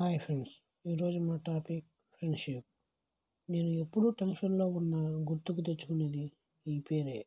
Hi friends. ఈరోజు మా topic friendship. నేను ఎప్పుడూ టెన్షన్లో ఉన్న గుర్తుకు తెచ్చుకునేది ఈ పేరే.